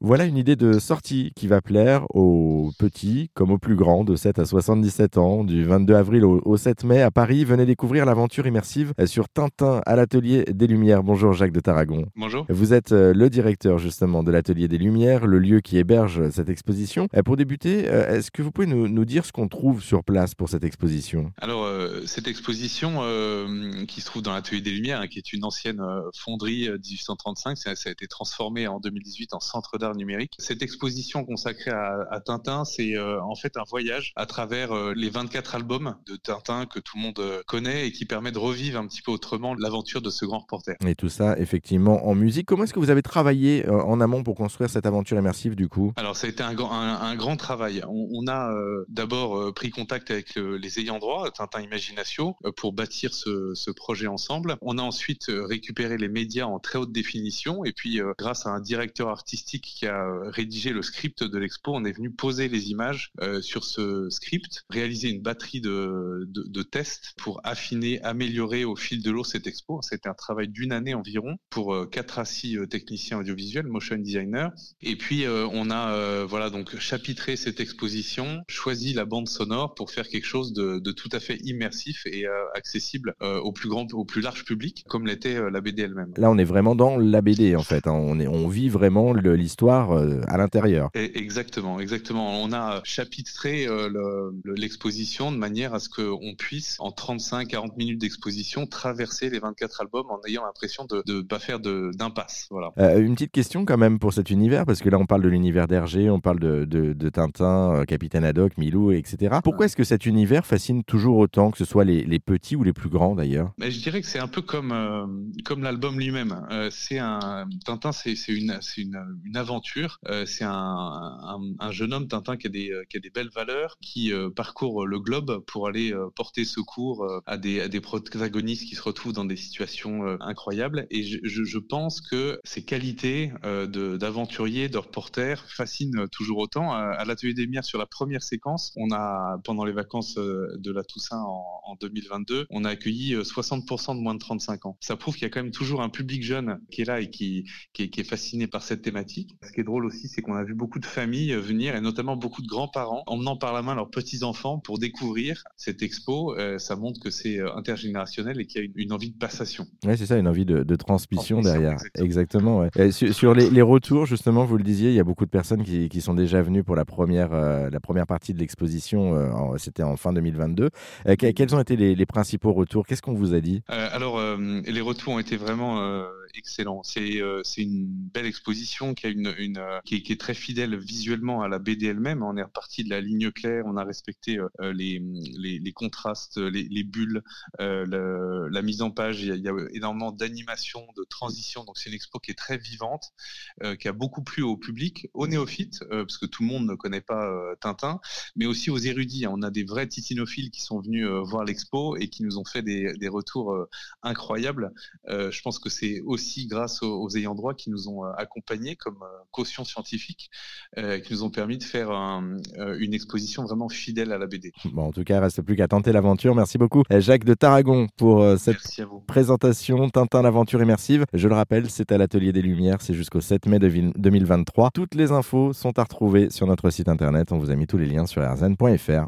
Voilà une idée de sortie qui va plaire aux petits comme aux plus grands de 7 à 77 ans. Du 22 avril au, 7 mai à Paris, venez découvrir l'aventure immersive sur Tintin à l'Atelier des Lumières. Bonjour Jacques de Tarragon. Bonjour. Vous êtes euh, le directeur justement de l'Atelier des Lumières, le lieu qui héberge cette exposition. Euh, pour débuter, euh, est-ce que vous pouvez nous, dire ce qu'on trouve sur place pour cette exposition? Alors, cette exposition qui se trouve dans l'Atelier des Lumières, hein, qui est une ancienne fonderie 1835, ça, ça, a été transformé en 2018 en centre d'art numérique. Cette exposition consacrée à, Tintin, c'est euh, en fait un voyage à travers euh, les 24 albums de Tintin que tout le monde euh, connaît et qui permet de revivre un petit peu autrement l'aventure de ce grand reporter. Et tout ça, effectivement, en musique. Comment est-ce que vous avez travaillé en amont pour construire cette aventure immersive du coup? Alors, ça a été un, un, grand travail. On, a d'abord pris contact avec les ayants droit, Tintin Imagination, pour bâtir ce, projet ensemble. On a ensuite récupéré les médias en très haute définition et puis, grâce à un directeur artistique qui a euh, rédigé le script de l'expo, on est venu poser les images euh, sur ce script, réaliser une batterie de, tests pour affiner, améliorer au fil de l'eau cette expo. C'était un travail d'une année environ pour 4 euh, à 6 techniciens audiovisuels, motion designers. Et puis on a voilà donc chapitré cette exposition, choisi la bande sonore pour faire quelque chose de, de tout à fait immersif et accessible au plus grand, au plus large public, comme l'était la BD elle-même. Là, on est vraiment dans la BD en fait. Hein. On, est, on vit vraiment l'histoire euh, à l'intérieur. Exactement, exactement. On a chapitré euh, l'exposition de manière à ce qu'on puisse, en 35-40 minutes d'exposition, traverser les 24 albums en ayant l'impression de ne pas faire d'impasse. Voilà. Euh, une petite question quand même pour cet univers, parce que là on parle de l'univers d'Hergé, on parle de, de, Tintin, Capitaine Haddock, Milou, etc. Pourquoi est-ce que cet univers fascine toujours autant, que ce soit les, petits ou les plus grands d'ailleurs Je dirais que c'est un peu comme, comme l'album lui-même. c'est un Tintin, c'est une, une, une aventure euh, c'est un, jeune homme, Tintin, qui a des, euh, qui a des belles valeurs, qui euh, parcourt le globe pour aller porter secours à des, à des protagonistes qui se retrouvent dans des situations incroyables. Et je, je, pense que ces qualités d'aventurier, de, reporter fascinent toujours autant. À, l'Atelier des Mires, sur la première séquence, on a, pendant les vacances de la Toussaint en, 2022, on a accueilli 60% de moins de 35 ans. Ça prouve qu'il y a quand même toujours un public jeune qui est là et qui, qui est fasciné par cette thématique. Ce qui est drôle aussi, c'est qu'on a vu beaucoup de familles euh, venir et notamment beaucoup de grands-parents emmenant par la main leurs petits-enfants pour découvrir cette expo. Euh, ça montre que c'est euh, intergénérationnel et qu'il y a une, envie de passation. Oui, c'est ça, une envie de, transmission, derrière. Exactement. sur, les, retours, justement, vous le disiez, il y a beaucoup de personnes qui, sont déjà venues pour la première, la première partie de l'exposition. C'était en fin 2022. Quels ont été les, principaux retours? Qu'est-ce qu'on vous a dit? Alors, les retours ont été vraiment excellents. C'est une belle exposition qui a une, une euh, qui, est, qui, est, très fidèle visuellement à la BD elle-même. On est reparti de la ligne claire, on a respecté euh, euh, les, les, les, contrastes, les, les bulles, le, la mise en page. Il y a, il y a énormément d'animation, de transition. Donc c'est une expo qui est très vivante, qui a beaucoup plu au public, aux néophytes, parce que tout le monde ne connaît pas Tintin, mais aussi aux érudits. On a des vrais titinophiles qui sont venus voir l'expo et qui nous ont fait des, des retours incroyables. je pense que c'est aussi grâce aux, aux ayants droit qui nous ont accompagnés comme caution scientifique euh, qui nous ont permis de faire euh, une exposition vraiment fidèle à la BD. Bon, en tout cas, il reste plus qu'à tenter l'aventure. Merci beaucoup, Jacques de Tarragon, pour euh, cette présentation Tintin l'aventure immersive. Je le rappelle, c'est à l'Atelier des Lumières, c'est jusqu'au 7 mai 2023. Toutes les infos sont à retrouver sur notre site internet. On vous a mis tous les liens sur rzn.fr.